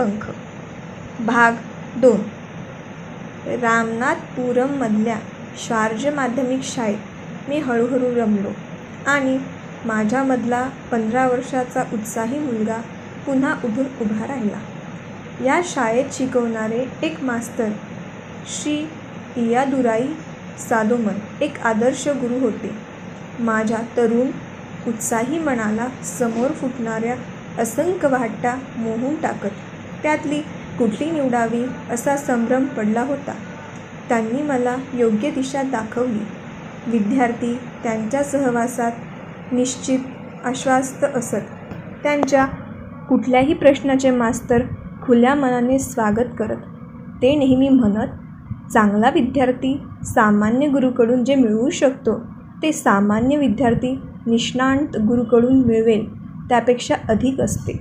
पंख. भाग दोन. रामनाथपुरममधल्या शार्ज माध्यमिक शाळेत मी हळूहळू रमलो आणि माझ्यामधला पंधरा वर्षाचा उत्साही मुलगा पुन्हा उभून उभा राहिला. या शाळेत शिकवणारे एक मास्तर श्री इयादुराई सादोमन एक आदर्श गुरु होते. माझ्या तरुण उत्साही मनाला समोर फुटणाऱ्या असंख्य वाटा मोहून टाकत त्यातली कुठली निवडावी असा संभ्रम पडला होता. त्यांनी मला योग्य दिशा दाखवली. विद्यार्थी त्यांच्या सहवासात निश्चित आश्वास्त असत. त्यांच्या कुठल्याही प्रश्नाचे मास्तर खुल्या मनाने स्वागत करत. ते नेहमी म्हणत चांगला विद्यार्थी सामान्य गुरुकडून जे मिळवू शकतो ते सामान्य विद्यार्थी निष्णांत गुरुकडून मिळवेल त्यापेक्षा अधिक असते.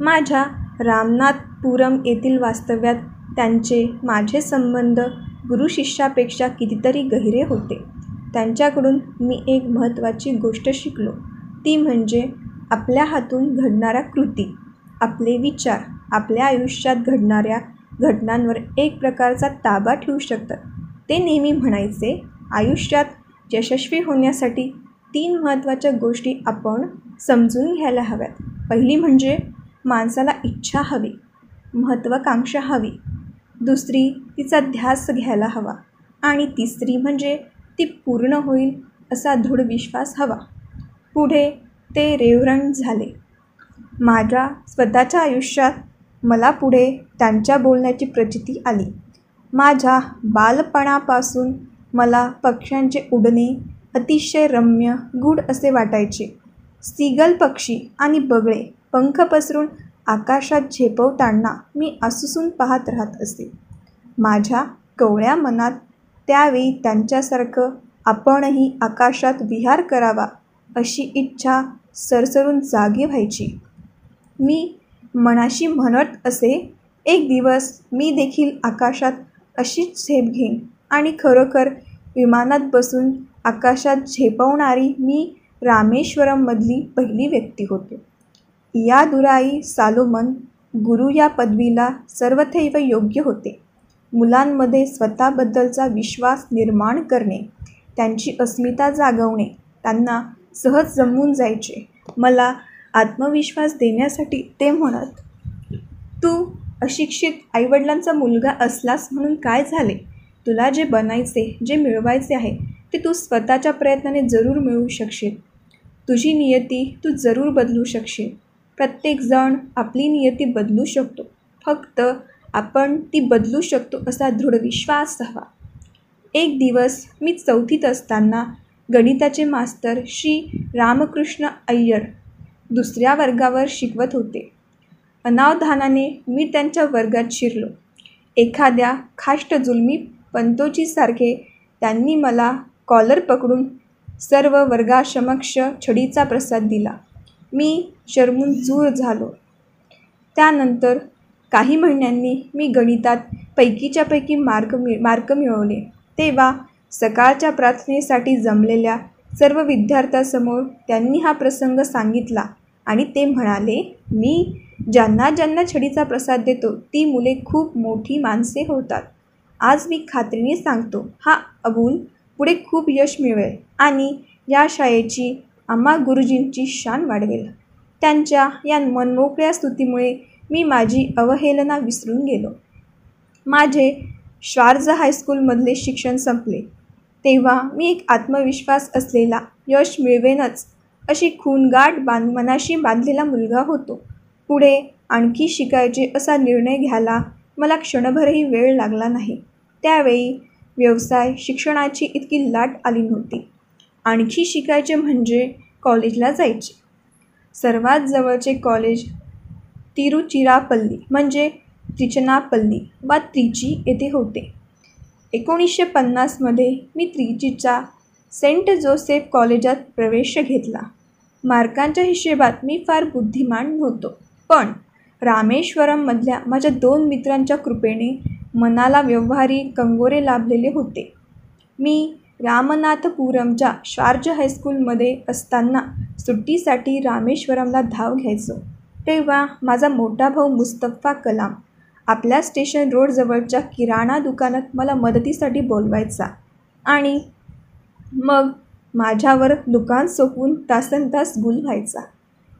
माझ्या रामनाथपुरम येथील वास्तव्यात त्यांचे माझे संबंध गुरुशिष्यापेक्षा कितीतरी गहिरे होते. त्यांच्याकडून मी एक महत्त्वाची गोष्ट शिकलो. ती म्हणजे आपल्या हातून घडणाऱ्या कृती आपले विचार आपल्या आयुष्यात घडणाऱ्या घटनांवर एक प्रकारचा ताबा ठेवू शकतात. ते नेहमी म्हणायचे आयुष्यात यशस्वी होण्यासाठी तीन महत्त्वाच्या गोष्टी आपण समजून घ्यायला हव्यात. पहिली म्हणजे माणसाला इच्छा हवी महत्त्वाकांक्षा हवी. दुसरी तिचा ध्यास घ्यायला हवा. आणि तिसरी म्हणजे ती पूर्ण होईल असा दृढ विश्वास हवा. पुढे ते रेवरण झाले. माझ्या स्वतःच्या आयुष्यात मला पुढे त्यांच्या बोलण्याची प्रचिती आली. माझ्या बालपणापासून मला पक्ष्यांचे उडणे अतिशय रम्य गूढ असे वाटायचे. सीगल पक्षी आणि बगळे पंख पसरून आकाशात झेपवताना मी आसुसून पाहत राहत असे माझ्या कवळ्या मनात त्यावेळी त्यांच्यासारखं आपणही आकाशात विहार करावा अशी इच्छा सरसरून जागी व्हायची. मी मनाशी म्हणत असे एक दिवस मी देखील आकाशात अशीच झेप घेईन आणि खरोखर विमानात बसून आकाशात झेपवणारी मी रामेश्वरममधली पहिली व्यक्ती होते. या दुराई सालोमन गुरु या पदवीला सर्वथैव योग्य होते. मुलांमध्ये स्वतःबद्दलचा विश्वास निर्माण करणे त्यांची अस्मिता जागवणे त्यांना सहज जमवून जायचे मला आत्मविश्वास देण्यासाठी ते म्हणत तू अशिक्षित आईवडिलांचा मुलगा असलास म्हणून काय झाले? तुला जे बनायचे जे मिळवायचे आहे ते तू स्वतःच्या प्रयत्नाने जरूर मिळवू शकशील. तुझी नियती तू जरूर बदलू शकशील. प्रत्येकजण आपली नियती बदलू शकतो. फक्त आपण ती बदलू शकतो असा दृढ विश्वास हवा. एक दिवस मी चौथीत असताना गणिताचे मास्तर श्री रामकृष्ण अय्यर दुसऱ्या वर्गावर शिकवत होते. अनावधानाने मी त्यांच्या वर्गात शिरलो. एखाद्या खाष्ट जुलमी पंतोजीसारखे त्यांनी मला कॉलर पकडून सर्व वर्गासमक्ष छडीचा प्रसाद दिला. मी शरमून जूर झालो. त्यानंतर काही महिन्यांनी मी गणितात पैकीच्या पैकी मार्क मि मार्क मिळवले. तेव्हा सकाळच्या प्रार्थनेसाठी जमलेल्या सर्व विद्यार्थ्यांसमोर त्यांनी हा प्रसंग सांगितला आणि ते म्हणाले मी ज्यांना ज्यांना छडीचा प्रसाद देतो ती मुले खूप मोठी माणसे होतात. आज मी खात्रीने सांगतो हा अबूल पुढे खूप यश मिळवेल आणि या शाळेची आम्हा गुरुजींची शान वाढवेल. त्यांच्या या मनमोकळ्या स्तुतीमुळे मी माझी अवहेलना विसरून गेलो. माझे श्वार्ज हायस्कूलमधले शिक्षण संपले. तेव्हा मी एक आत्मविश्वास असलेला यश मिळवेनच अशी खूनगाठ बांध मनाशी बांधलेला मुलगा होतो. पुढे आणखी शिकायचे असा निर्णय घ्यायला मला क्षणभरही वेळ लागला नाही. त्यावेळी व्यवसाय शिक्षणाची इतकी लाट आली नव्हती. आणखी शिकायचे म्हणजे कॉलेजला जायचे. सर्वात जवळचे कॉलेज तिरुचिरापल्ली म्हणजे त्रिचनापल्ली वा त्रिची येथे होते. एकोणीसशे पन्नासमध्ये मी त्रिचीचा सेंट जोसेफ कॉलेजात प्रवेश घेतला. मार्कांच्या हिशेबात मी फार बुद्धिमान नव्हतो. पण रामेश्वरममधल्या माझ्या दोन मित्रांच्या कृपेने मनाला व्यवहारी कंगोरे लाभलेले होते. मी रामनाथपुरमच्या शार्ज हायस्कूलमध्ये असताना सुट्टीसाठी रामेश्वरमला धाव घ्यायचो. तेव्हा माझा मोठा भाऊ मुस्तफा कलाम आपल्या स्टेशन रोडजवळच्या किराणा दुकानात मला मदतीसाठी बोलवायचा आणि मग माझ्यावर दुकान सोपून तासन तास गुल व्हायचा.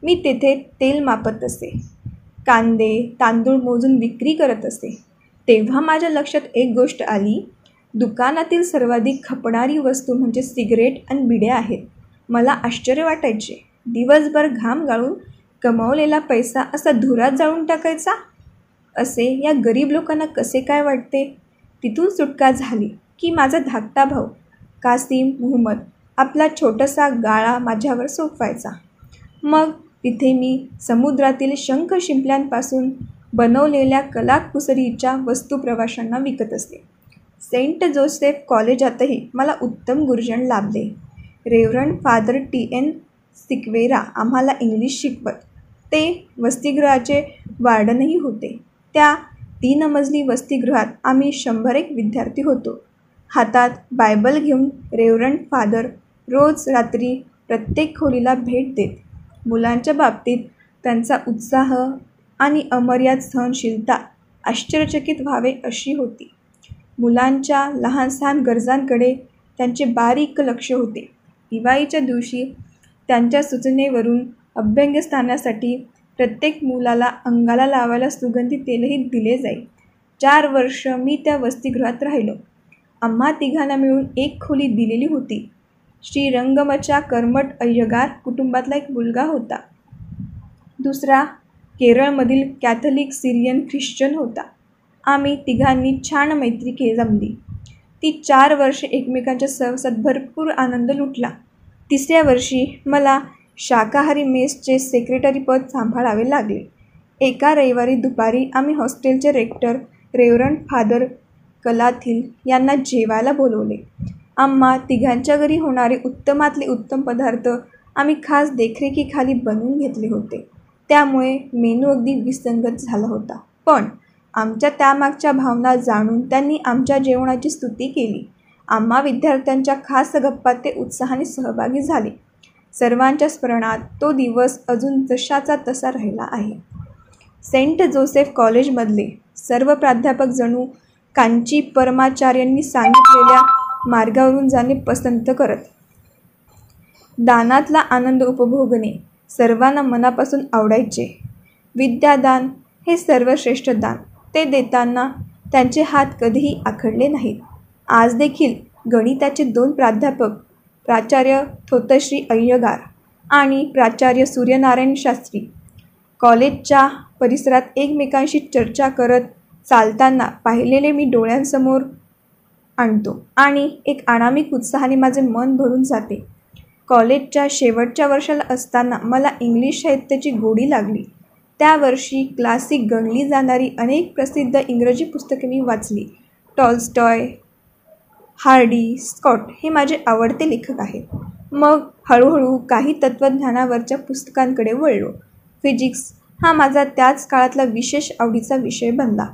मी तेथे तेल मापत असे कांदे तांदूळ मोजून विक्री करत असे. तेव्हा माझ्या लक्षात एक गोष्ट आली दुकानातील सर्वाधिक खपणारी वस्तू म्हणजे सिगरेट आणि बिड्या आहेत. मला आश्चर्य वाटायचे. दिवसभर घाम गाळून कमावलेला पैसा असा धुरात जाळून टाकायचा? असे या गरीब लोकांना कसे काय वाटते? तिथून सुटका झाली की माझा धाकटा भाऊ कासिम मुहम्मद आपला छोटासा गाळा माझ्यावर सोपवायचा. मग तिथे मी समुद्रातील शंख शिंपल्यांपासून बनवलेल्या कलाकुसरीच्या वस्तू प्रवाशांना विकत असते. सेंट जोसेफ कॉलेजातही मला उत्तम गुरुजन लाभले. Reverend father T. N. Sequeira आम्हाला इंग्लिश शिकवत. ते वसतिगृहाचे वार्डनही होते. त्या तीन मजली वसतिगृहात आम्ही शंभर एक विद्यार्थी होतो. हातात बायबल घेऊन रेव्हरंड फादर रोज रात्री प्रत्येक खोलीला भेट देत. मुलांच्या बाबतीत त्यांचा उत्साह आणि अमर्याद सहनशीलता आश्चर्यचकित व्हावे अशी होती. मुलांच्या लहानसहान गरजांकडे त्यांचे बारीक लक्ष होते. दिवाळीच्या दिवशी त्यांच्या सूचनेवरून अभ्यंगस्थानासाठी प्रत्येक मुलाला अंगाला लावायला सुगंधी तेलही दिले जाईल चार वर्ष मी त्या वसतिगृहात राहिलो. आम्हा तिघांना मिळून एक खोली दिलेली होती. श्रीरंगमच्या कर्मट अय्यगार कुटुंबातला एक मुलगा होता. दुसरा केरळमधील कॅथलिक सिरियन ख्रिश्चन होता. आम्ही तिघांनी छान मैत्री के जमली. ती चार वर्षे एकमेकांच्या सहवासात भरपूर आनंद लुटला. तिसऱ्या वर्षी मला शाकाहारी मेसचे सेक्रेटरीपद सांभाळावे लागले. एका रविवारी दुपारी आम्ही हॉस्टेलचे रेक्टर रेवरंट फादर कलाथिल यांना जेवायला बोलवले. आम्हा तिघांच्या घरी होणारे उत्तमातले उत्तम पदार्थ आम्ही खास देखरेखीखाली बनवून घेतले होते. त्यामुळे मेनू अगदी विसंगत झाला होता. पण आमच्या त्यामागच्या भावना जाणून त्यांनी आमच्या जेवणाची स्तुती केली. आम्हा विद्यार्थ्यांच्या खास गप्पात ते उत्साहाने सहभागी झाले. सर्वांच्या स्मरणात तो दिवस अजून जशाचा तसा राहिला आहे. सेंट जोसेफ कॉलेजमधले सर्व प्राध्यापक जणू कांची परमाचार्यांनी सांगितलेल्या मार्गावरून जाणे पसंत करत. दानातला आनंद उपभोगणे सर्वांना मनापासून आवडायचे. विद्यादान हे सर्वश्रेष्ठ दान. ते देताना त्यांचे हात कधीही आखडले नाहीत. आज देखील गणिताचे दोन प्राध्यापक प्राचार्य थोतश्री अय्यगार आणि प्राचार्य सूर्यनारायण शास्त्री कॉलेजच्या परिसरात एकमेकांशी चर्चा करत चालताना पाहिलेले मी डोळ्यांसमोर आणतो आणि एक अनामिक उत्साहाने माझे मन भरून जाते. कॉलेजच्या शेवटच्या वर्षाला असताना मला इंग्लिश साहित्याची गोडी लागली. त्या वर्षी क्लासिक गणली जाणारी अनेक प्रसिद्ध इंग्रजी पुस्तके मी वाचली. टॉल्स्टॉय हार्डी स्कॉट हे माझे आवडते लेखक आहेत. मग हळूहळू काही तत्त्वज्ञानावरच्या पुस्तकांकडे वळलो. फिजिक्स हा माझा त्याच काळातला विशेष आवडीचा विषय बनला.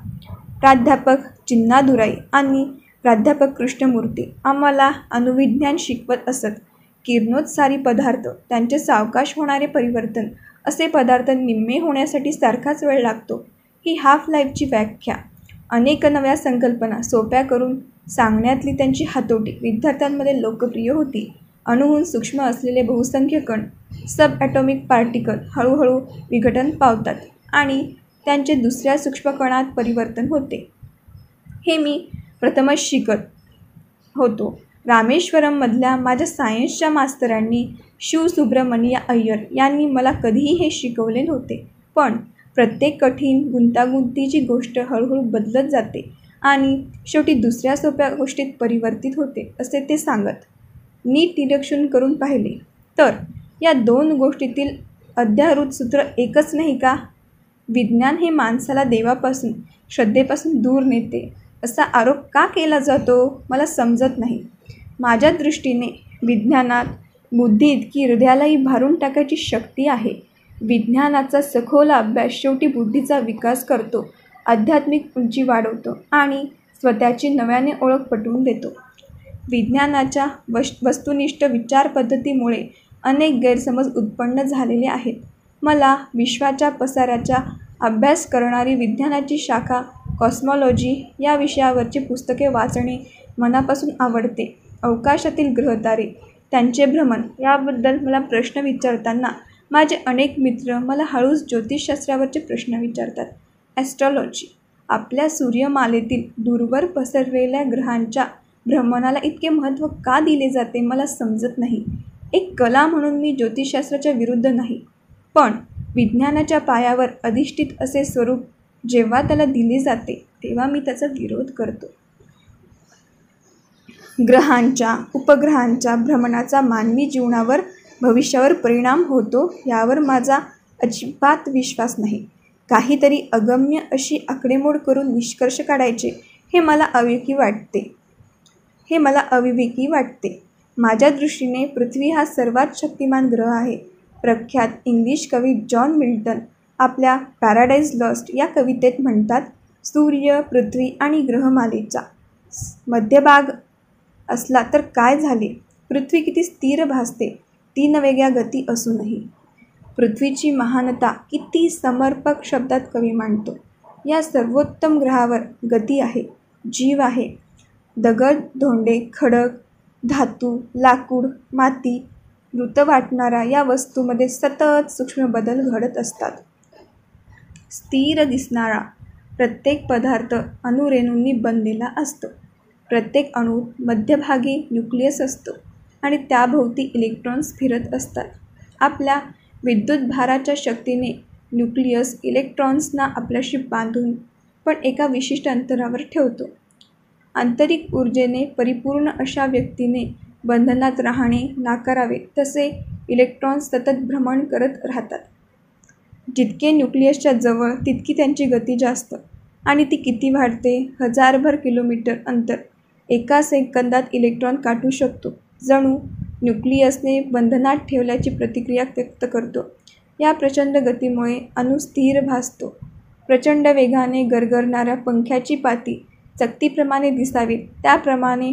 प्राध्यापक चिन्नादुराई आणि प्राध्यापक कृष्णमूर्ती आम्हाला अणुविज्ञान शिकवत असत. किरणोत्सारी पदार्थ त्यांचे सावकाश होणारे परिवर्तन असे पदार्थ निम्मे होण्यासाठी सारखाच वेळ लागतो. ही हाफ लाईफची व्याख्या. अनेक नव्या संकल्पना सोप्या करून सांगण्यातली त्यांची हातोटी विद्यार्थ्यांमध्ये लोकप्रिय होती. अणुहून सूक्ष्म असलेले बहुसंख्य कण सब ॲटॉमिक पार्टिकल हळूहळू विघटन पावतात आणि त्यांचे दुसऱ्या सूक्ष्म कणात परिवर्तन होते. हे मी प्रथमच शिकत होतो. रामेश्वरममधल्या माझ्या सायन्सच्या मास्तरांनी शिवसुब्रमण्य अय्यर यांनी मला कधीही हे शिकवले नव्हते. पण प्रत्येक कठीण गुंतागुंतीची गोष्ट हळूहळू बदलत जाते आणि शेवटी दुसऱ्या सोप्या गोष्टीत परिवर्तित होते असे ते सांगत. नीट निरीक्षण करून पाहिले तर या दोन गोष्टीतील अध्यारूत सूत्र एकच नाही का? विज्ञान हे माणसाला देवापासून श्रद्धेपासून दूर नेते असा आरोप का केला जातो? मला समजत नाही. माझ्या दृष्टीने विज्ञानात बुद्धी इतकी हृदयालाही भारून टाकायची शक्ती आहे. विज्ञानाचा सखोल अभ्यास शेवटी बुद्धीचा विकास करतो आध्यात्मिक उंची वाढवतो आणि स्वतःची नव्याने ओळख पटवून देतो. विज्ञानाच्या वश वस्तुनिष्ठ विचारपद्धतीमुळे अनेक गैरसमज उत्पन्न झालेले आहेत. मला विश्वाच्या पसाऱ्याचा अभ्यास करणारी विज्ञानाची शाखा कॉस्मॉलॉजी या विषयावरची पुस्तके वाचणे मनापासून आवडते. अवकाशातील ग्रहतारे त्यांचे भ्रमण याबद्दल मला प्रश्न विचारताना माझे अनेक मित्र मला हळूच ज्योतिषशास्त्रावरचे प्रश्न विचारतात. ॲस्ट्रॉलॉजी आपल्या सूर्यमालेतील दूरवर पसरलेल्या ग्रहांच्या भ्रमणाला इतके महत्त्व का दिले जाते मला समजत नाही. एक कला म्हणून मी ज्योतिषशास्त्राच्या विरुद्ध नाही पण विज्ञानाच्या पायावर अधिष्ठित असे स्वरूप जेव्हा त्याला दिले जाते तेव्हा मी त्याचा विरोध करतो. ग्रहांच्या उपग्रहांच्या भ्रमणाचा मानवी जीवनावर भविष्यावर परिणाम होतो यावर माझा अजिबात विश्वास नाही. काहीतरी अगम्य अशी आकडेमोड करून निष्कर्ष काढायचे हे मला अविवेकी वाटते. हे मला अविवेकी वाटते. माझ्या दृष्टीने पृथ्वी हा सर्वात शक्तिमान ग्रह आहे. प्रख्यात इंग्लिश कवी जॉन मिल्टन आपल्या पॅराडाईज लॉस्ट या कवितेत म्हणतात सूर्य पृथ्वी आणि ग्रहमालेचा मध्यभाग असला तर काय झाले? पृथ्वी किती स्थिर भासते तीन वेगळ्या गती असूनही. पृथ्वीची महानता किती समर्पक शब्दात कवी मांडतो. या सर्वोत्तम ग्रहावर गती आहे जीव आहे. दगड धोंडे खडक धातू लाकूड माती मृत वाटणारा या वस्तूमध्ये सतत सूक्ष्म बदल घडत असतात. स्थिर दिसणारा प्रत्येक पदार्थ अणुरेणूंनी बनलेला असतो. प्रत्येक अणूत मध्यभागी न्यूक्लियस असतो आणि त्याभोवती इलेक्ट्रॉन्स फिरत असतात. आपल्या विद्युत भाराच्या शक्तीने न्यूक्लियस इलेक्ट्रॉन्सना आपल्याशी बांधून पण एका विशिष्ट अंतरावर ठेवतो. आंतरिक ऊर्जेने परिपूर्ण अशा व्यक्तीने बंधनात राहणे नाकारावे तसे इलेक्ट्रॉन्स सतत भ्रमण करत राहतात. जितके न्यूक्लियसच्या जवळ तितकी त्यांची गती जास्त आणि ती किती वाढते? हजारभर किलोमीटर अंतर. एका सेकंदात इलेक्ट्रॉन काटू शकतो. जणू न्यूक्लियसने बंधनात ठेवल्याची प्रतिक्रिया व्यक्त करतो. या प्रचंड गतीमुळे अणू स्थिर भासतो. प्रचंड वेगाने गरगरणाऱ्या पंख्याची पाती चकतीप्रमाणे दिसावी. त्याप्रमाणे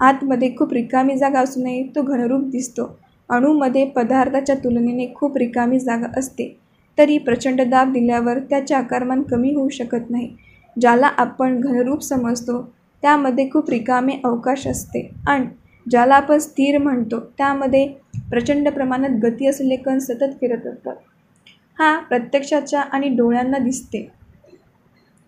आतमध्ये खूप रिकामी जागा असूनही तो घनरूप दिसतो. अणूमध्ये पदार्थाच्या तुलनेने खूप रिकामी जागा असते. तरी प्रचंड दाब दिल्यावर त्याचे आकारमान कमी होऊ शकत नाही ज्याला आपण घनरूप समजतो. त्यामध्ये खूप रिकामे अवकाश असते. आणि ज्याला आपण स्थिर म्हणतो त्यामध्ये प्रचंड प्रमाणात गती असलेले कण सतत फिरत असतात. हा प्रत्यक्षाच्या आणि डोळ्यांना दिसते.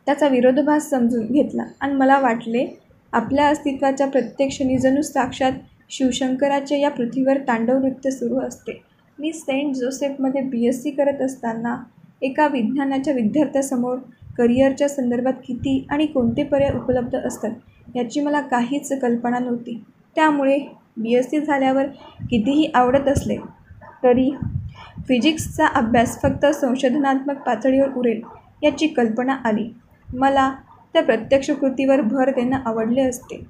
त्याचा विरोधाभास समजून घेतला. आणि मला वाटले आपल्या अस्तित्वाच्या प्रत्यक्षणी जणू साक्षात शिवशंकराचे या पृथ्वीवर तांडव नृत्य सुरू असते. मी सेंट जोसेफमध्ये बी एस सी करत असताना एका विज्ञानाच्या विद्यार्थ्यासमोर करिअरच्या संदर्भात किती आणि कोणते पर्याय उपलब्ध असतात याची मला काहीच कल्पना नव्हती. त्यामुळे बी एस सी झाल्यावर कितीही आवडत असले तरी फिजिक्सचा अभ्यास फक्त संशोधनात्मक पातळीवर उरेल याची कल्पना आली. मला त्या प्रत्यक्ष कृतीवर भर देणं आवडले असते.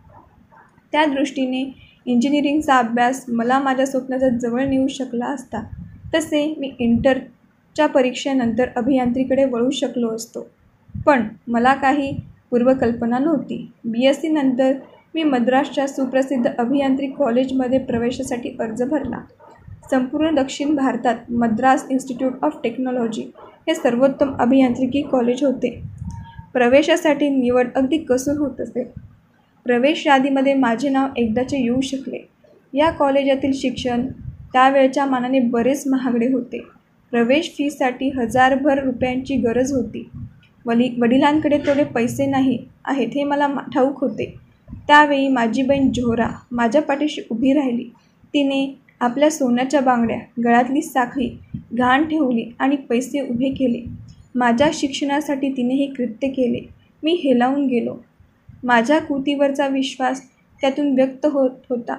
त्या दृष्टीने इंजिनिअरिंगचा अभ्यास मला माझ्या स्वप्नाचा जवळ नेऊ शकला असता तसे मी इंटरच्या परीक्षेनंतर अभियांत्रिकडे वळू शकलो असतो. पण मला काही पूर्वकल्पना नव्हती. बी एस सीनंतर मी मद्रासच्या सुप्रसिद्ध अभियांत्रिक कॉलेजमध्ये प्रवेशासाठी अर्ज भरला. संपूर्ण दक्षिण भारतात मद्रास इन्स्टिट्यूट ऑफ टेक्नॉलॉजी हे सर्वोत्तम अभियांत्रिकी कॉलेज होते. प्रवेशासाठी निवड अगदी कसून होत असे. प्रवेश यादीमध्ये माझे नाव एकदाचे येऊ शकले. या कॉलेजातील शिक्षण त्यावेळच्या मानाने बरेच महागडे होते. प्रवेश फीसाठी हजारभर रुपयांची गरज होती. वली वडिलांकडे तेवढे पैसे नाही आहेत हे मला मा ठाऊक होते. त्यावेळी माझी बहीण जोहरा माझ्या पाठीशी उभी राहिली. तिने आपल्या सोन्याच्या बांगड्या गळ्यातली साखळी घाण ठेवली आणि पैसे उभे केले. माझ्या शिक्षणासाठी तिने हे कृत्य केले. मी हेलावून गेलो. माझ्या कृतीवरचा विश्वास त्यातून व्यक्त होत होता.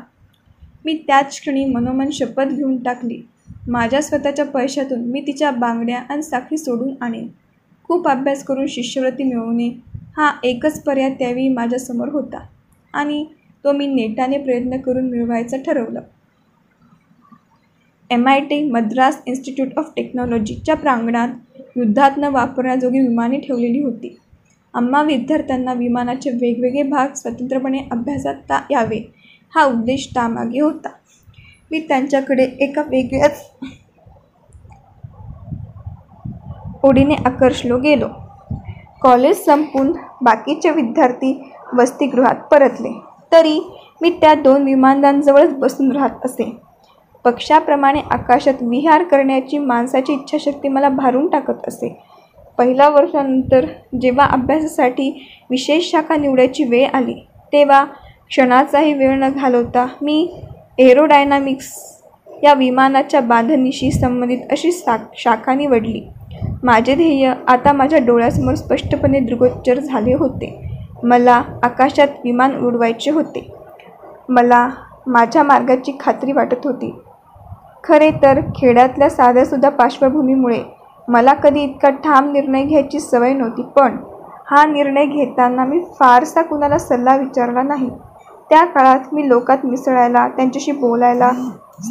मी त्याच क्षणी मनोमन शपथ घेऊन टाकली. माझ्या स्वतःच्या पैशातून मी तिच्या बांगड्या आणि साखळी सोडून आणेन. खूप अभ्यास करून शिष्यवृत्ती मिळवणे हा एकच पर्याय त्यावेळी माझ्यासमोर होता. आणि तो मी नेटाने प्रयत्न करून मिळवायचं ठरवलं. M I T Madras institute of टेक्नॉलॉजीच्या प्रांगणात युद्धात न वापरण्याजोगी विमाने ठेवलेली होती. आम्हा विद्यार्थ्यांना विमानाचे वेगवेगळे भाग स्वतंत्रपणे अभ्यासात यावे हा उद्देश त्यामागे होता. मी त्यांच्याकडे एका वेगळ्याच ओढीने आकर्षलो गेलो. कॉलेज संपून बाकीचे विद्यार्थी वसतिगृहात परतले. तरी मी त्या दोन विमानदांजवळच बसून राहत असे. पक्षाप्रमाणे आकाशात विहार करण्याची माणसाची इच्छाशक्ती मला भारून टाकत असे. पहिल्या वर्षानंतर जेव्हा अभ्यासासाठी विशेष शाखा निवडायची वेळ आली तेव्हा क्षणाचाही वेळ न घालवता मी एरोडायनामिक्स या विमानाच्या बांधणीशी संबंधित अशी सा शाखा निवडली. माझे ध्येय आता माझ्या डोळ्यासमोर स्पष्टपणे दृगोच्चर झाले होते. मला आकाशात विमान उडवायचे होते. मला माझ्या मार्गाची खात्री वाटत होती. खरे तर खेड्यातल्या साध्यासुद्धा पार्श्वभूमीमुळे मला कधी इतका ठाम निर्णय घ्यायची सवय नव्हती पण हा निर्णय घेताना मी फारसा कुणाला सल्ला विचारला नाही. त्या काळात मी लोकात मिसळायला त्यांच्याशी बोलायला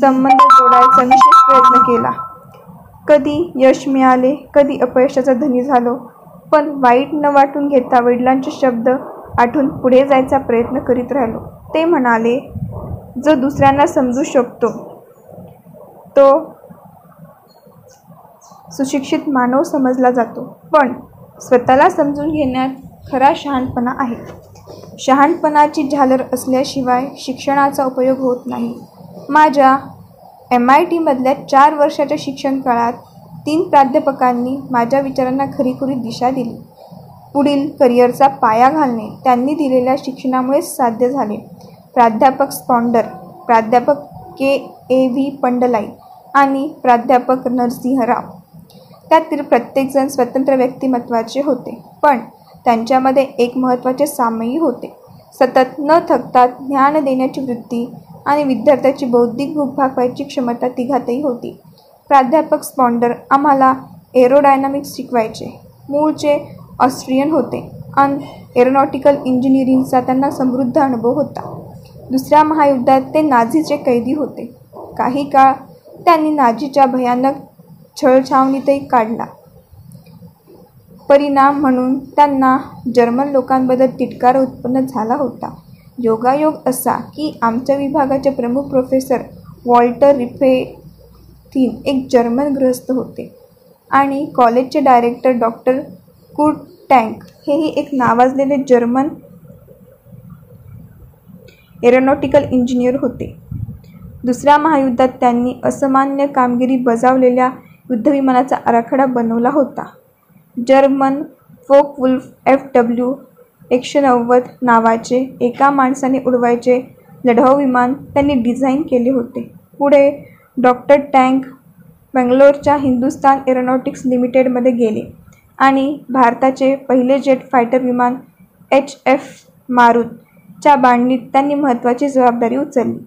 संबंध जोडायचा विशेष प्रयत्न केला. कधी यश मिळाले कधी अपयशाचा धनी झालो. पण वाईट न वाटून घेता वडिलांचे शब्द आठवून पुढे जायचा प्रयत्न करीत राहिलो. ते म्हणाले जो दुसऱ्यांना समजू शकतो तो सुशिक्षित मानव समजला जातो. पण स्वतःला समजून घेण्यात खरा शहाणपणा आहे. शहाणपणाची झालर असल्याशिवाय शिक्षणाचा उपयोग होत नाही. माझ्या एम आय टीमधल्या चार वर्षाच्या शिक्षण काळात तीन प्राध्यापकांनी माझ्या विचारांना खरीखुरी दिशा दिली. पुढील करिअरचा पाया घालणे त्यांनी दिलेल्या शिक्षणामुळेच साध्य झाले. प्राध्यापक स्पॉन्डर प्राध्यापक के. ए. व्ही. पंडलाई आणि प्राध्यापक नरसिंहराव त्यातील प्रत्येकजण स्वतंत्र व्यक्तिमत्वाचे होते पण त्यांच्यामध्ये एक महत्त्वाचे साम्यही होते. सतत न थकता ज्ञान देण्याची वृत्ती आणि विद्यार्थ्याची बौद्धिक भूक भागवायची क्षमता तिघातही होती. प्राध्यापक स्पॉन्डर आम्हाला एरोडायनामिक्स शिकवायचे. मूळचे ऑस्ट्रियन होते. आणि एरोनॉटिकल इंजिनिअरिंगचा त्यांना समृद्ध अनुभव होता. दुसऱ्या महायुद्धात ते नाझीचे कैदी होते. काही काळ त्यांनी नाझीच्या भयानक छळछावणीतही काढला. परिणाम म्हणून त्यांना जर्मन लोकांबद्दल तिटकार उत्पन्न झाला होता. योगायोग असा की आमच्या विभागाचे प्रमुख प्रोफेसर वॉल्टर रिफेथीन एक जर्मन गृहस्थ होते. आणि कॉलेजचे डायरेक्टर डॉक्टर कुर्ट टँक हेही एक नावाजलेले जर्मन एरोनॉटिकल इंजिनियर होते. दुसऱ्या महायुद्धात त्यांनी असामान्य कामगिरी बजावलेल्या युद्धविमानाचा आराखडा बनवला होता. German Focke Wulf F W एकशे नव्वद नावाचे एका माणसाने उडवायचे लढाऊ विमान त्यांनी डिझाईन केले होते. पुढे डॉक्टर टँक बंगलोरच्या हिंदुस्तान एरोनॉटिक्स लिमिटेडमध्ये गेले आणि भारताचे पहिले जेट फायटर विमान एच एफ मारूतच्या बांधणीत त्यांनी महत्त्वाची जबाबदारी उचलली.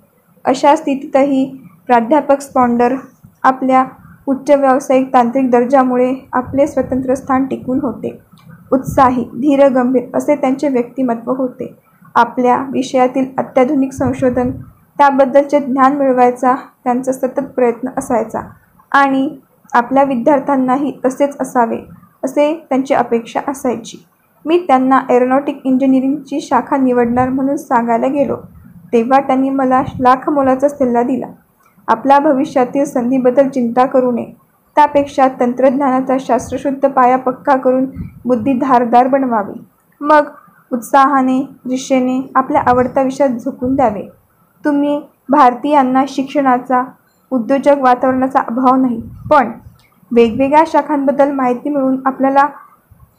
अशा स्थितीतही प्राध्यापक स्पॉन्डर आपल्या उच्च व्यावसायिक तांत्रिक दर्जामुळे आपले स्वतंत्र स्थान टिकून होते. उत्साही धीरगंभीर असे त्यांचे व्यक्तिमत्व होते. आपल्या विषयातील अत्याधुनिक संशोधन त्याबद्दलचे ज्ञान मिळवायचा त्यांचा सतत प्रयत्न असायचा. आणि आपल्या विद्यार्थ्यांनाही तसेच असावे असे त्यांची अपेक्षा असायची. मी त्यांना एरोनॉटिक इंजिनिअरिंगची शाखा निवडणार म्हणून सांगायला गेलो तेव्हा त्यांनी मला लाख मोलाचा सल्ला दिला. आपल्या भविष्यातील संधीबद्दल चिंता करू नये. त्यापेक्षा तंत्रज्ञानाचा शास्त्रशुद्ध पाया पक्का करून बुद्धी धारदार बनवावी. मग उत्साहाने दिशेने आपल्या आवडत्या विषयात झोकून द्यावे. तुम्ही भारतीयांना शिक्षणाचा उद्योजक वातावरणाचा अभाव नाही पण वेगवेगळ्या शाखांबद्दल माहिती मिळून आपल्याला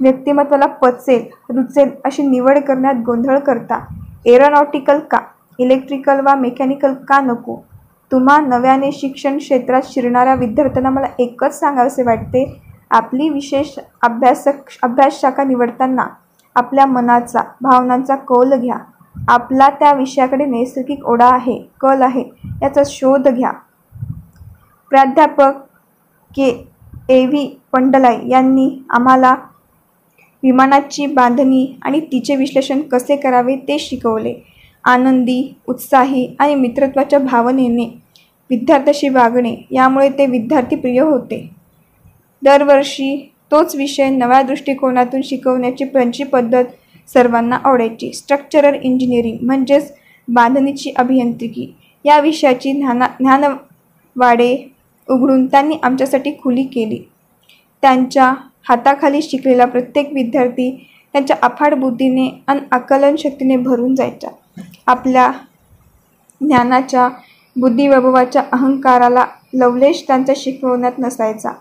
व्यक्तिमत्वाला पचेल रुचेल अशी निवड करण्यात गोंधळ करता. एरोनॉटिकल का? इलेक्ट्रिकल वा मेकॅनिकल का नको? तुम्हा नव्याने शिक्षण क्षेत्रात शिरणाऱ्या विद्यार्थ्यांना मला एकच सांगावेसे वाटते. आपली विशेष अभ्यासक अभ्यास शाखा निवडताना आपल्या मनाचा भावनांचा कौल घ्या. आपला त्या विषयाकडे नैसर्गिक ओढा आहे कल आहे याचा शोध घ्या. प्राध्यापक के. ए. व्ही. पंडलाई यांनी आम्हाला विमानाची बांधणी आणि तिचे विश्लेषण कसे करावे ते शिकवले. आनंदी उत्साही आणि मित्रत्वाच्या भावनेने विद्यार्थ्याशी वागणे यामुळे ते विद्यार्थीप्रिय होते. दरवर्षी तोच विषय नव्या दृष्टिकोनातून शिकवण्याची त्यांची पद्धत सर्वांना आवडायची? स्ट्रक्चरल इंजिनिअरिंग म्हणजेच बांधणीची अभियांत्रिकी. या विषयाची ज्ञाना ज्ञानवाडे उघडून त्यांनी आमच्यासाठी खुली केली. त्यांच्या हाताखाली शिकलेला प्रत्येक विद्यार्थी त्यांच्या अफाट बुद्धीने आणि आकलन शक्तीने भरून जायचा. आपल्या ज्ञानाच्या बुद्धिवैभवाच्या अहंकाराला लवलेश त्यांच्या शिकवण्यात नसायचा.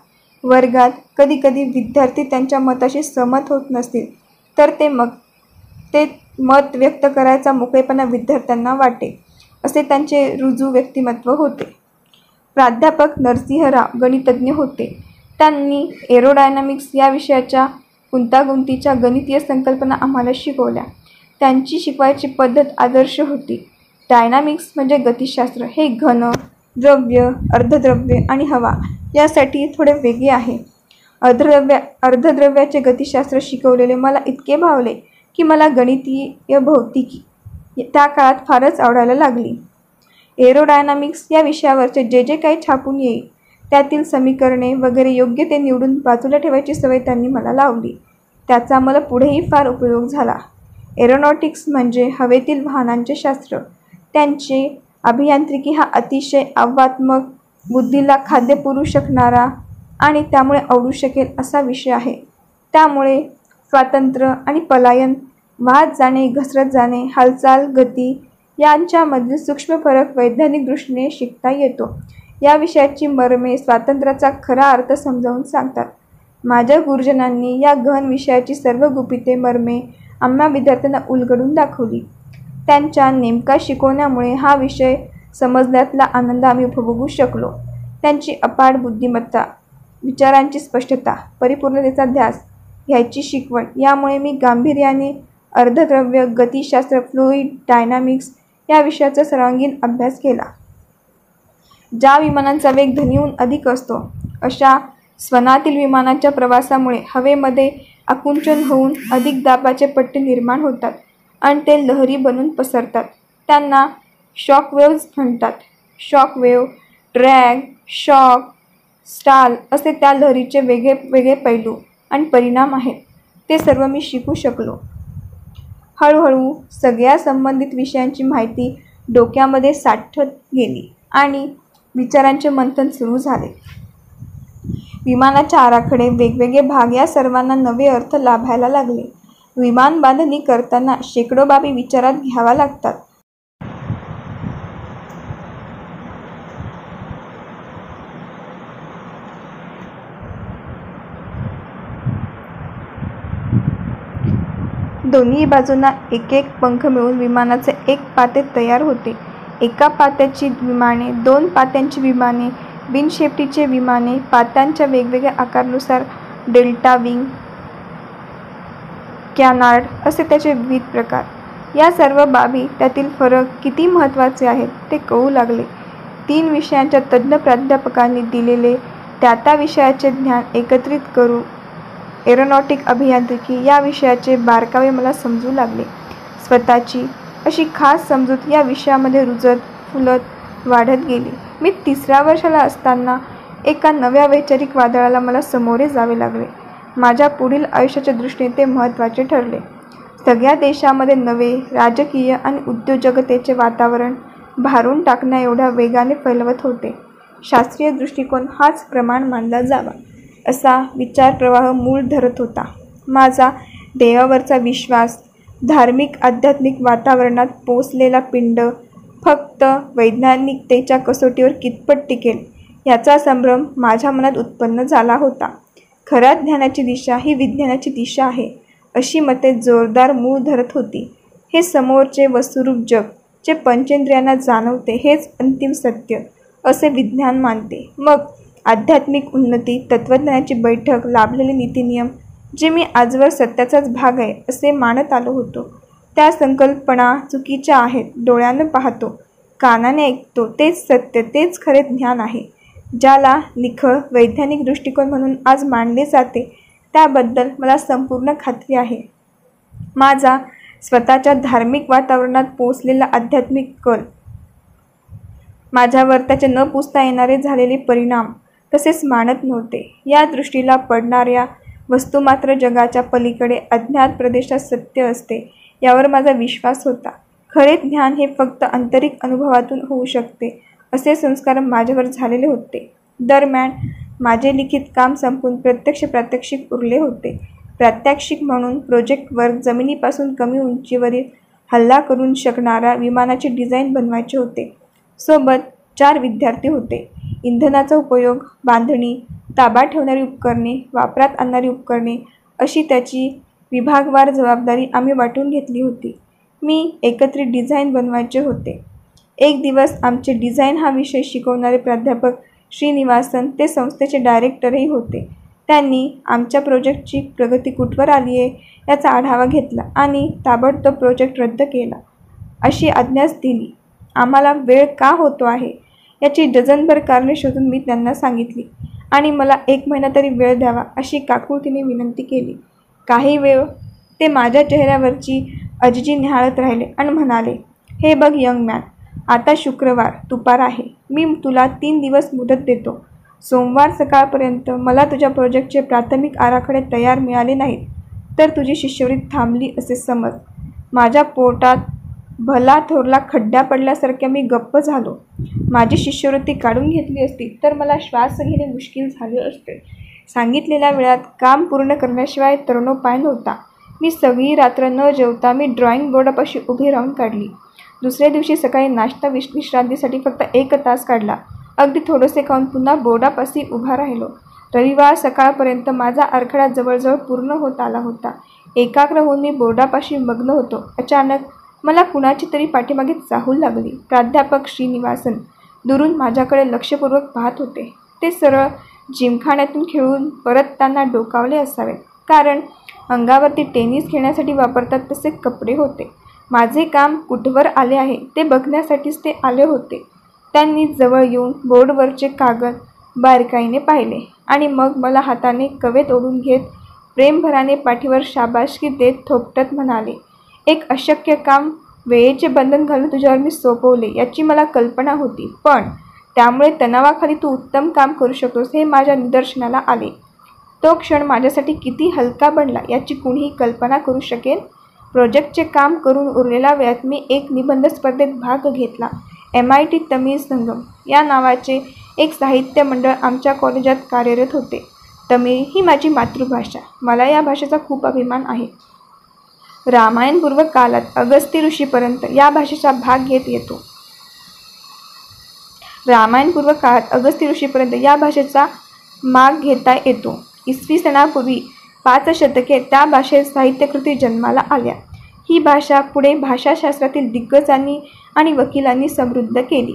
वर्गात कधीकधी विद्यार्थी त्यांच्या मताशी सहमत होत नसतील तर ते मग ते मत व्यक्त करायचा मोकळेपणा विद्यार्थ्यांना वाटे असे त्यांचे रुजू व्यक्तिमत्व होते. प्राध्यापक नरसिंहराव गणितज्ञ होते. त्यांनी एरोडायनामिक्स या विषयाच्या गुंतागुंतीच्या गणितीय संकल्पना आम्हाला शिकवल्या. त्यांची शिकवायची पद्धत आदर्श होती. डायनामिक्स म्हणजे गतिशास्त्र. हे घन द्रव्य अर्धद्रव्य आणि हवा यासाठी थोडे वेगळे आहे. अर्धद्रव्य अर्धद्रव्याचे गतिशास्त्र शिकवलेले मला इतके भावले की मला गणितीय भौतिकी त्या काळात फारच आवडायला लागली. एरोडायनामिक्स या विषयावरचे जे जे काही छापून येईल त्यातील समीकरणे वगैरे योग्य ते निवडून बाजूला ठेवायची सवय त्यांनी मला लावली. त्याचा मला पुढेही फार उपयोग झाला. एरोनॉटिक्स म्हणजे हवेतील वाहनांचे शास्त्र. त्यांचे अभियांत्रिकी हा अतिशय आव्हात्मक बुद्धीला खाद्य पुरू शकणारा आणि त्यामुळे आवडू शकेल असा विषय आहे. त्यामुळे स्वातंत्र्य आणि पलायन वाहत जाणे घसरत जाणे हालचाल गती यांच्यामधील सूक्ष्म फरक वैज्ञानिक दृष्टीने शिकता येतो. या विषयाची मर्मे स्वातंत्र्याचा खरा अर्थ समजावून सांगतात. माझ्या गुरुजनांनी या गहन विषयाची सर्व गुपिते मर्मे आम्हा विद्यार्थ्यांना उलगडून दाखवली. त्यांच्या नेमका शिकवण्यामुळे हा विषय समजण्यातला आनंद आम्ही उपभोगू शकलो. त्यांची अपाड बुद्धिमत्ता विचारांची स्पष्टता परिपूर्णतेचा ध्यास ह्याची शिकवण यामुळे मी गांभीर्याने अर्धद्रव्य गतिशास्त्र फ्लुईड डायनामिक्स या विषयाचा सर्वांगीण अभ्यास केला. ज्या विमानांचा वेग ध्वनीहून अधिक असतो अशा स्वनातील विमानाच्या प्रवासामुळे हवेमध्ये आकुंचन होऊन अधिक दाबाचे पट्टे निर्माण होतात आणि ते लहरी बनून पसरतात. त्यांना शॉक वेव्ज म्हणतात. Shock wave drag shock stall असे त्या लहरीचे वेगळे वेगळे पैलू आणि परिणाम आहेत. ते सर्व मी शिकू शकलो. हळूहळू सगळ्या संबंधित विषयांची माहिती डोक्यामध्ये साठत गेली आणि विचारांचे मंथन सुरू झाले. विमानाचे आराखडे वेगवेगळे भाग या सर्वांना नवे अर्थ लाभायला लागले. विमान बांधणी करताना शेकडो बाबी विचारात घ्याव्या लागतात. दोन्ही बाजूंना एक एक पंख मिळून विमानाचे एक पाते तयार होते. एका पात्याची विमाने दोन पात्यांची विमाने बिनशेपटीचे विमाने पात्यांच्या वेगवेगळ्या आकारानुसार डेल्टा विंग कॅनार्ड असे त्याचे विविध प्रकार. या सर्व बाबी त्यातील फरक किती महत्त्वाचे आहेत ते कळू लागले. तीन विषयांच्या तज्ज्ञ प्राध्यापकांनी दिलेले त्या त्या विषयाचे ज्ञान एकत्रित करू एरोनॉटिक अभियांत्रिकी या विषयाचे बारकावे मला समजू लागले. स्वतःची अशी खास समजूत या विषयामध्ये रुजत फुलत वाढत गेली. मी तिसऱ्या वर्षाला असताना एका नव्या वैचारिक वादळाला मला सामोरे जावे लागले. माझ्या पुढील आयुष्याच्या दृष्टीने ते महत्त्वाचे ठरले. सगळ्या देशामध्ये नवे राजकीय आणि उद्योजकतेचे वातावरण भारून टाकण्या एवढ्या वेगाने फैलवत होते. शास्त्रीय दृष्टिकोन हाच प्रमाण मानला जावा असा विचारप्रवाह मूळ धरत होता. माझा देवावरचा विश्वास धार्मिक आध्यात्मिक वातावरणात पोचलेला पिंड फक्त वैज्ञानिकतेच्या कसोटीवर कितपत टिकेल याचा संभ्रम माझ्या मनात उत्पन्न झाला होता. खऱ्या ज्ञानाची दिशा ही विज्ञानाची दिशा आहे अशी मते जोरदार मूळ धरत होती. हे समोरचे वस्तुरूप जग जे पंचेंद्रियांना जाणवते हेच अंतिम सत्य असे विज्ञान मानते. मग आध्यात्मिक उन्नती तत्त्वज्ञानाची बैठक लाभलेले नीतिनियम जे मी आजवर सत्याचाच भाग आहे असे मानत आलो होतो. त्या संकल्पना चुकीच्या आहेत डोळ्यानं पाहतो. कानाने ऐकतो तेच सत्य तेच खरे ज्ञान आहे. ज्याला निखळ वैज्ञानिक दृष्टिकोन म्हणून आज मांडले जाते त्याबद्दल मला संपूर्ण खात्री आहे. माझा स्वतःच्या धार्मिक वातावरणात पोचलेला आध्यात्मिक कल माझ्यावर त्याचे न पुसता येणारे झालेले परिणाम तसेच मानत नव्हते. या दृष्टीला पडणाऱ्या वस्तू मात्र जगाच्या पलीकडे अज्ञात प्रदेशात सत्य असते. यावर माझा विश्वास होता. खरे ज्ञान हे फक्त आंतरिक अनुभवातून होऊ शकते असे संस्कार माझ्यावर झालेले होते. दरम्यान माझे लिखित काम संपून प्रत्यक्ष प्रात्यक्षिक उरले होते. प्रात्यक्षिक म्हणून प्रोजेक्टवर जमिनीपासून कमी उंचीवरील हल्ला करून शकणारा विमानाचे डिझाईन बनवायचे होते. सोबत चार विद्यार्थी होते. इंधनाचा उपयोग बांधणी ताबा ठेवणारी उपकरणे वापरात आणणारी उपकरणे अशी त्याची विभागवार जबाबदारी आम्ही वाटून घेतली होती. मी एकत्रित डिझाईन बनवायचे होते. एक दिवस आमचे डिझाईन हा विषय शिकवणारे प्राध्यापक श्रीनिवासन ते संस्थेचे डायरेक्टरही होते. त्यांनी आमच्या प्रोजेक्टची प्रगती कुठवर आली आहे याचा आढावा घेतला आणि ताबडतोब प्रोजेक्ट रद्द केला. अशी आज्ञाच दिली. आम्हाला वेळ का होतो आहे? याची डझनभर कारणे शोधून मी त्यांना सांगितली आणि मला एक महिना तरी वेळ द्यावा अशी काकुळतीने विनंती केली. काही वेळ ते माझ्या चेहऱ्यावरची अजिजी निहाळत राहिले आणि म्हणाले हे बघ यंग मॅन आता शुक्रवार दुपार आहे. मी तुला तीन दिवस मुदत देतो. सोमवार सकाळपर्यंत मला तुझ्या प्रोजेक्टचे प्राथमिक आराखडे तयार मिळाले नाहीत तर तुझी शिष्यवृत्ती थांबली असे समज. माझ्या पोटात भला थोरला खड्ड्या पडल्यासारख्या मी गप्प झालो. माझी शिष्यवृत्ती काढून घेतली असती तर मला श्वास घेणे मुश्किल झाले असते. सांगितलेल्या वेळात काम पूर्ण करण्याशिवाय तरुणोपाय नव्हता मी सगळी रात्र न जेवता मी ड्रॉइंग बोर्डापाशी उभी राहून काढली. दुसऱ्या दिवशी सकाळी नाश्ता विश विश्रांतीसाठी फक्त एक तास काढला. अगदी थोडंसे खाऊन पुन्हा बोर्डापाशी उभा राहिलो. रविवार सकाळपर्यंत माझा आरखडा जवळजवळ पूर्ण होत आला होता. एकाग्र होऊन मी बोर्डापाशी मग्न होतो. अचानक मला कुणाची तरी पाठीमागे चाहूल लागली. प्राध्यापक श्रीनिवासन. दुरून माझ्याकडे लक्षपूर्वक पाहत होते. ते सरळ जिमखान्यातून खेळून परत त्यांना डोकावले असावेत कारण अंगावरती टेनिस खेळण्यासाठी वापरतात तसे कपडे होते. माझे काम कुठवर आले आहे ते बघण्यासाठीच ते आले होते. त्यांनी जवळ येऊन बोर्डवरचे कागद बारकाईने पाहिले आणि मग मला हाताने कवेत ओढून घेत प्रेमभराने पाठीवर शाबाशकी देत थोपटत म्हणाले एक अशक्य काम वेळेचे बंधन घालून तुझ्यावर मी सोपवले याची मला कल्पना होती. पण त्यामुळे तणावाखाली तू उत्तम काम करू शकतोस हे माझ्या निदर्शनाला आले. तो क्षण माझ्यासाठी किती हलका बनला याची कुणीही कल्पना करू शकेल प्रोजेक्टचे काम करून उरलेल्या वेळात मी एक निबंध स्पर्धेत भाग घेतला. M I T Tamil Sangam. या नावाचे एक साहित्य मंडळ आमच्या कॉलेजात कार्यरत होते. तमिळ ही माझी मातृभाषा. मला या भाषेचा खूप अभिमान आहे. रामायणपूर्व काळात अगस्ती ऋषीपर्यंत या भाषेचा भाग घेत येतो. रामायणपूर्व काळात अगस्ती ऋषीपर्यंत या भाषेचा माग घेता येतो. इसवी सणापूर्वी पाच शतके त्या भाषेत साहित्यकृती जन्माला आल्या. ही भाषा पुढे भाषाशास्त्रातील दिग्गजांनी आणि वकिलांनी समृद्ध केली.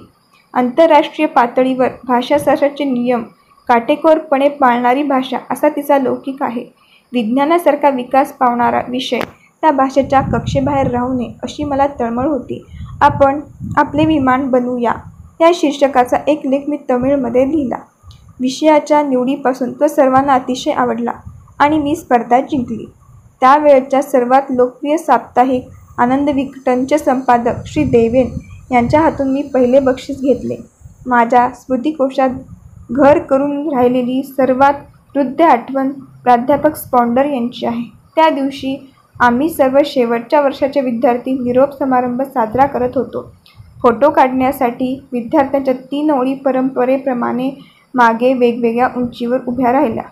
आंतरराष्ट्रीय पातळीवर भाषाशास्त्राचे नियम काटेकोरपणे पाळणारी भाषा असा तिचा लौकिक आहे. विज्ञानासारखा विकास पावणारा विषय त्या भाषेच्या कक्षेबाहेर राहू नये अशी मला तळमळ होती. आपण आपले विमान बनवूया. या शीर्षकाचा एक लेख मी तमिळमध्ये लिहिला. विषयाच्या निवडीपासून तो सर्वांना अतिशय आवडला आणि मी स्पर्धा जिंकली. त्यावेळच्या सर्वात लोकप्रिय साप्ताहिक आनंद विकटनचे संपादक श्री देवेन यांच्या हातून मी पहिले बक्षीस घेतले. माझ्या स्मृतिकोशात घर करून राहिलेली सर्वात वृद्ध आठवण प्राध्यापक स्पॉन्डर यांची आहे. त्या दिवशी आम्ही सर्व शेवटच्या वर्षाचे विद्यार्थी निरोप समारंभ साजरा करत होतो. फोटो काढण्यासाठी विद्यार्थ्यांच्या तीन ओळी परंपरेप्रमाणे मागे वेगवेगळ्या उंचीवर उभ्या राहिल्या.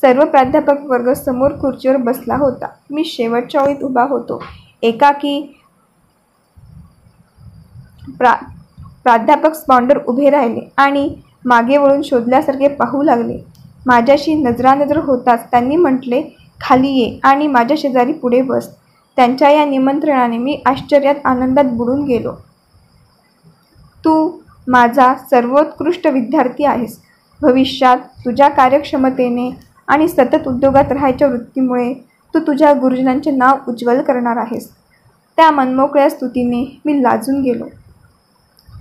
सर्व प्राध्यापक वर्ग समोर खुर्चीवर बसला होता. मी शेवटच्या ओळीत उभा होतो. एकाकी प्रा प्राध्यापक स्पॉन्डर उभे राहिले आणि मागे वळून शोधल्यासारखे पाहू लागले. माझ्याशी नजरानजर होताच त्यांनी म्हटले खाली ये आणि माझ्या शेजारी पुढे बस. त्यांच्या या निमंत्रणाने मी आश्चर्यात आनंदात बुडून गेलो. माझा सर्वोत्कृष्ट विद्यार्थी आहेस. भविष्यात तुझ्या कार्यक्षमतेने आणि सतत उद्योगात राहायच्या वृत्तीमुळे तू तुझ्या गुरुजनांचे नाव उज्ज्वल करणार आहेस. त्या मनमोकळ्या स्तुतीने मी लाजून गेलो.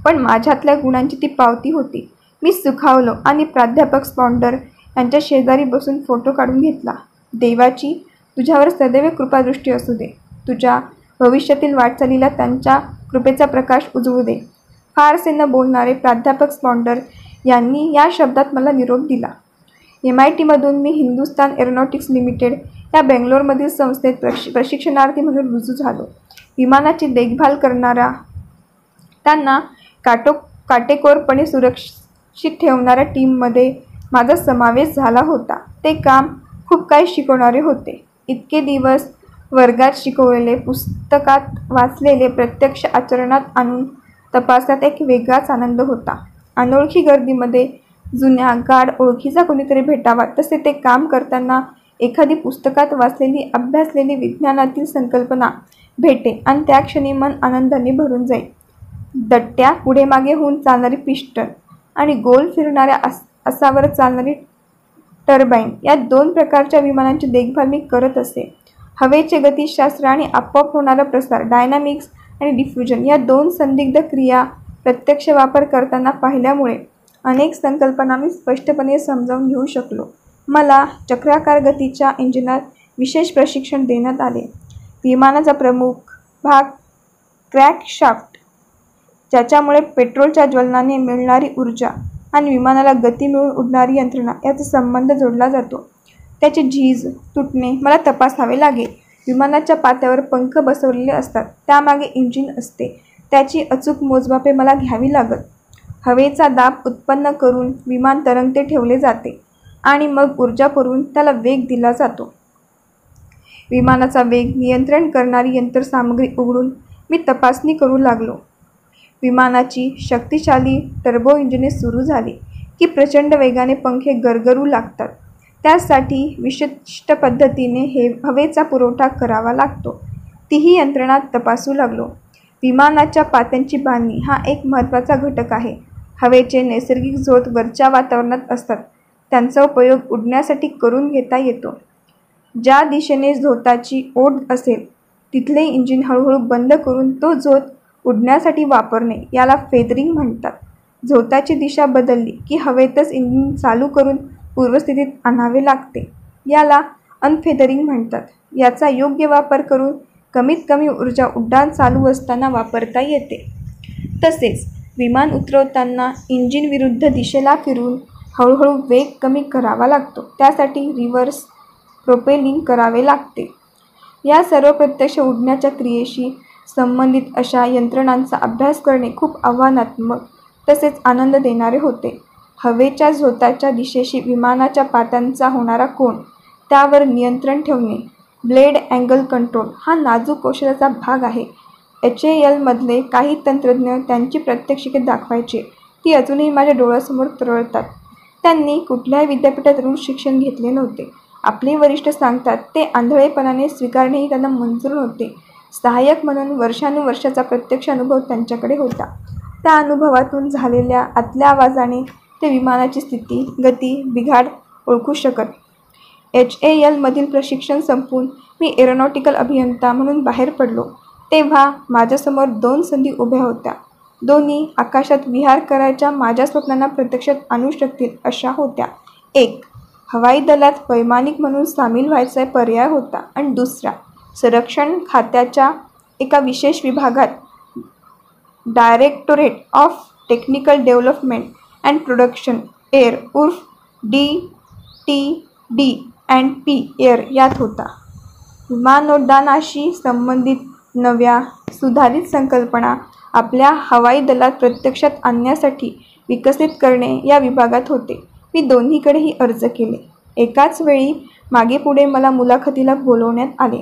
पण माझ्यातल्या गुणांची ती पावती होती. मी सुखावलो आणि प्राध्यापक स्पॉन्डर यांच्या शेजारी बसून फोटो काढून घेतला. देवाची तुझ्यावर सदैव कृपादृष्टी असू दे. तुझ्या भविष्यातील वाटचालीला त्यांच्या कृपेचा प्रकाश उजवू दे. फारसे बोलणारे प्राध्यापक स्पॉन्डर यांनी या शब्दात मला निरोप दिला. एम आय टीमधून मी हिंदुस्तान एरोनॉटिक्स लिमिटेड या बेंगलोरमधील संस्थेत प्रशि प्रशिक्षणार्थी म्हणून रुजू झालो. विमानाची देखभाल करणारा त्यांना काटो काटेकोरपणे सुरक्षित ठेवणाऱ्या टीममध्ये माझा समावेश झाला होता. ते काम खूप काही शिकवणारे होते. इतके दिवस वर्गात शिकवलेले पुस्तकात वाचलेले प्रत्यक्ष आचरणात आणून तपासण्यात एक वेगळाच आनंद होता. अनोळखी गर्दीमध्ये जुन्या गाढ ओळखीचा कोणीतरी भेटावा तसे ते काम करताना एखादी पुस्तकात वाचलेली अभ्यासलेली विज्ञानातील संकल्पना भेटे आणि त्या क्षणी मन आनंदाने भरून जाईल दट्ट्या पुढे मागे होऊन चालणारी पिस्टन आणि गोल फिरणाऱ्या अस असावर चालणारी टर्बाईन या दोन प्रकारच्या विमानांची देखभाल मी करत असे. हवेचे गतिशास्त्र आणि आपोआप होणारा प्रसार डायनामिक्स आणि डिफ्युजन या दोन संदिग्ध क्रिया प्रत्यक्ष वापर करताना पाहिल्यामुळे अनेक संकल्पना मी स्पष्टपणे समजावून घेऊ शकलो. मला चक्राकार गतीच्या इंजिनात विशेष प्रशिक्षण देण्यात आले. विमानाचा प्रमुख भाग क्रॅकशाफ्ट ज्याच्यामुळे पेट्रोलच्या ज्वलनाने मिळणारी ऊर्जा आणि विमानाला गती मिळून उडणारी यंत्रणा याचा संबंध जोडला जातो. त्याचे झीज तुटणे मला तपासावे लागेल. विमानाच्या पात्यावर पंख बसवलेले असतात. त्यामागे इंजिन असते. त्याची अचूक मोजमापे मला घ्यावी लागत. हवेचा दाब उत्पन्न करून विमान तरंगते ठेवले जाते आणि मग ऊर्जा पुरवून त्याला वेग दिला जातो. विमानाचा वेग नियंत्रण करणारी यंत्रसामग्री उघडून मी तपासणी करू लागलो. विमानाची शक्तिशाली टर्बो इंजिने सुरू झाली की प्रचंड वेगाने पंखे गरगरू लागतात. त्यासाठी विशिष्ट पद्धतीने हे हवेचा पुरवठा करावा लागतो. तीही यंत्रणा तपासू लागलो. विमानाच्या पात्यांची बांधणी हा एक महत्त्वाचा घटक आहे. हवेचे नैसर्गिक झोत वरच्या वातावरणात असतात. त्यांचा उपयोग उडण्यासाठी करून घेता येतो. ज्या दिशेने झोताची ओढ असेल तिथले इंजिन हळूहळू बंद करून तो झोत उडण्यासाठी वापरणे याला फेदरिंग म्हणतात. झोताची दिशा बदलली की हवेतच इंजिन चालू करून पूर्वस्थितीत आणावे लागते. याला अनफेदरिंग म्हणतात. याचा योग्य वापर करून कमीत कमी ऊर्जा उड्डाण चालू असताना वापरता येते. तसेच विमान उतरवताना इंजिन विरुद्ध दिशेला फिरून हळूहळू वेग कमी करावा लागतो. त्यासाठी रिव्हर्स प्रोपेलिंग करावे लागते. या सर्व प्रत्यक्ष उडण्याच्या क्रियेशी संबंधित अशा यंत्रणांचा अभ्यास करणे खूप आव्हानात्मक तसेच आनंद देणारे होते. हवेच्या झोताच्या दिशेशी विमानाच्या पात्यांचा होणारा कोण त्यावर नियंत्रण ठेवणे ब्लेड अँगल कंट्रोल हा नाजूक कौशल्याचा भाग आहे. एच ए एलमधले काही तंत्रज्ञ त्यांची प्रत्यक्षिके दाखवायचे. ती अजूनही माझ्या डोळ्यासमोर तरळतात. त्यांनी कुठल्याही विद्यापीठातून शिक्षण घेतले नव्हते. आपले वरिष्ठ सांगतात ते आंधळेपणाने स्वीकारणेही त्यांना मंजूर नव्हते. सहाय्यक म्हणून वर्षानुवर्षाचा प्रत्यक्ष अनुभव त्यांच्याकडे होता. त्या अनुभवातून झालेल्या आतल्या आवाजाने ते विमानाची स्थिती गती बिघाड ओळखू शकत. एच ए एलमधील प्रशिक्षण संपून मी एरोनॉटिकल अभियंता म्हणून बाहेर पडलो. तेव्हा माझ्यासमोर दोन संधी उभ्या होत्या. दोन्ही आकाशात विहार करायच्या माझ्या स्वप्नांना प्रत्यक्षात आणू शकतील अशा होत्या. एक हवाई दलात वैमानिक म्हणून सामील व्हायचा पर्याय होता आणि दुसरा संरक्षण खात्याच्या एका विशेष विभागात directorate of technical development and production air उर्फ D T D and P air यात होता. विमानोड्डाणाशी संबंधित नव्या सुधारित संकल्पना आपल्या हवाई दलात प्रत्यक्षात आणण्यासाठी विकसित करणे या विभागात होते. मी दोन्हीकडेही अर्ज केले. एकाच वेळी मागेपुढे मला मुलाखतीला बोलवण्यात आले.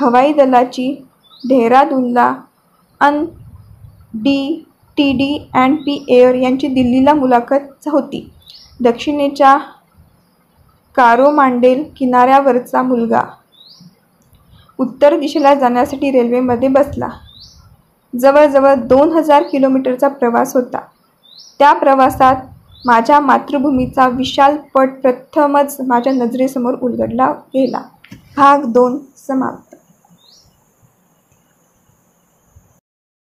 हवाई दलाची देहरादूनला अन D T D and P air यांची दिल्लीला मुलाखत होती. दक्षिणेच्या कारोमांडेल किनाऱ्यावरचा मुलगा. उत्तर दिशेला जाण्यासाठी रेल्वेमध्ये बसला. जवळजवळ दोन हजार किलोमीटरचा प्रवास होता. त्या प्रवासात माझ्या मातृभूमीचा विशाल पट प्रथमच माझ्या नजरेसमोर उलगडला गेला. भाग दोन समाप्त.